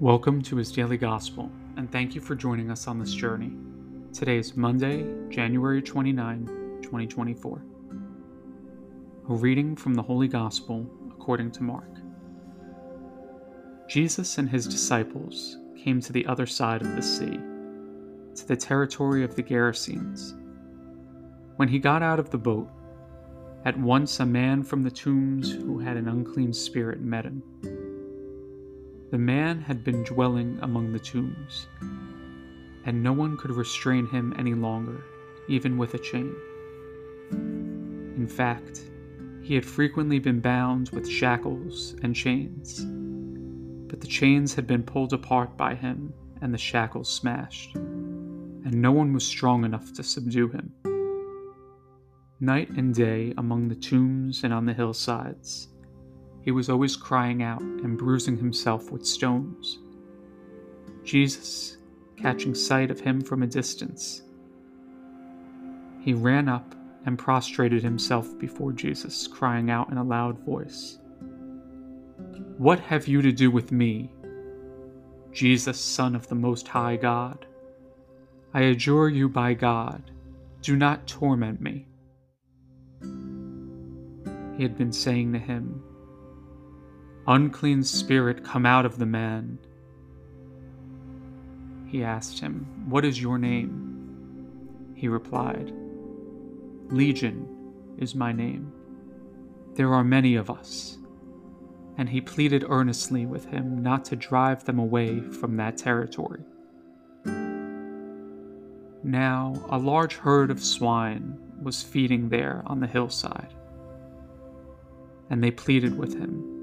Welcome to His Daily Gospel, and thank you for joining us on this journey. Today is Monday, January 29, 2024. A reading from the Holy Gospel according to Mark. Jesus and his disciples came to the other side of the sea, to the territory of the Gerasenes. When he got out of the boat, at once a man from the tombs who had an unclean spirit met him. The man had been dwelling among the tombs, and no one could restrain him any longer, even with a chain. In fact, he had frequently been bound with shackles and chains, but the chains had been pulled apart by him and the shackles smashed, and no one was strong enough to subdue him. Night and day among the tombs and on the hillsides, he was always crying out and bruising himself with stones. Jesus, catching sight of him from a distance, he ran up and prostrated himself before Jesus, crying out in a loud voice, What have you to do with me, Jesus, Son of the Most High God? I adjure you by God, do not torment me he had been saying to him, Unclean spirit, come out of the man. He asked him, What is your name? He replied, Legion is my name. There are many of us. And he pleaded earnestly with him not to drive them away from that territory. Now, a large herd of swine was feeding there on the hillside and they pleaded with him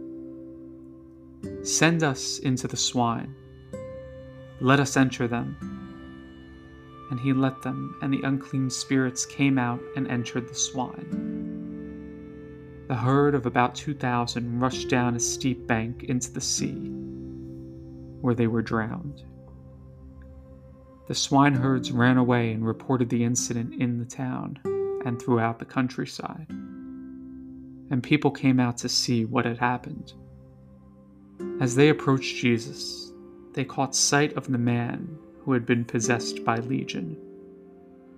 Send us into the swine, let us enter them. And he let them, and the unclean spirits came out and entered the swine. The herd of about two thousand rushed down a steep bank into the sea, where they were drowned. The swineherds ran away and reported the incident in the town and throughout the countryside and people came out to see what had happened. As they approached Jesus, they caught sight of the man who had been possessed by Legion,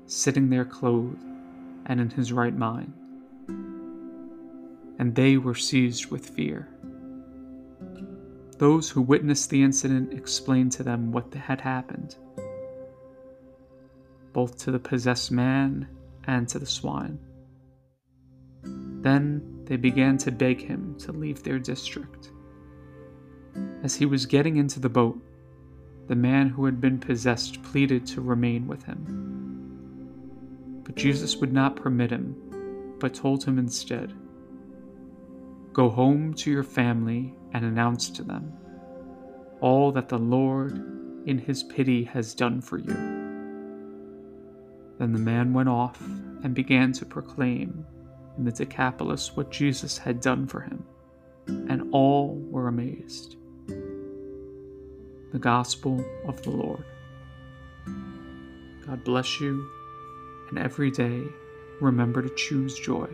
sitting there clothed and in his right mind. And they were seized with fear. Those who witnessed the incident explained to them what had happened, both to the possessed man and to the swine. Then they began to beg him to leave their district. As he was getting into the boat, the man who had been possessed pleaded to remain with him. But Jesus would not permit him, but told him instead Go home to your family and announce to them all that the Lord, in his pity, has done for you. Then the man went off and began to proclaim in the Decapolis what Jesus had done for him, and all were amazed. The Gospel of the Lord. God bless you, and every day remember to choose joy.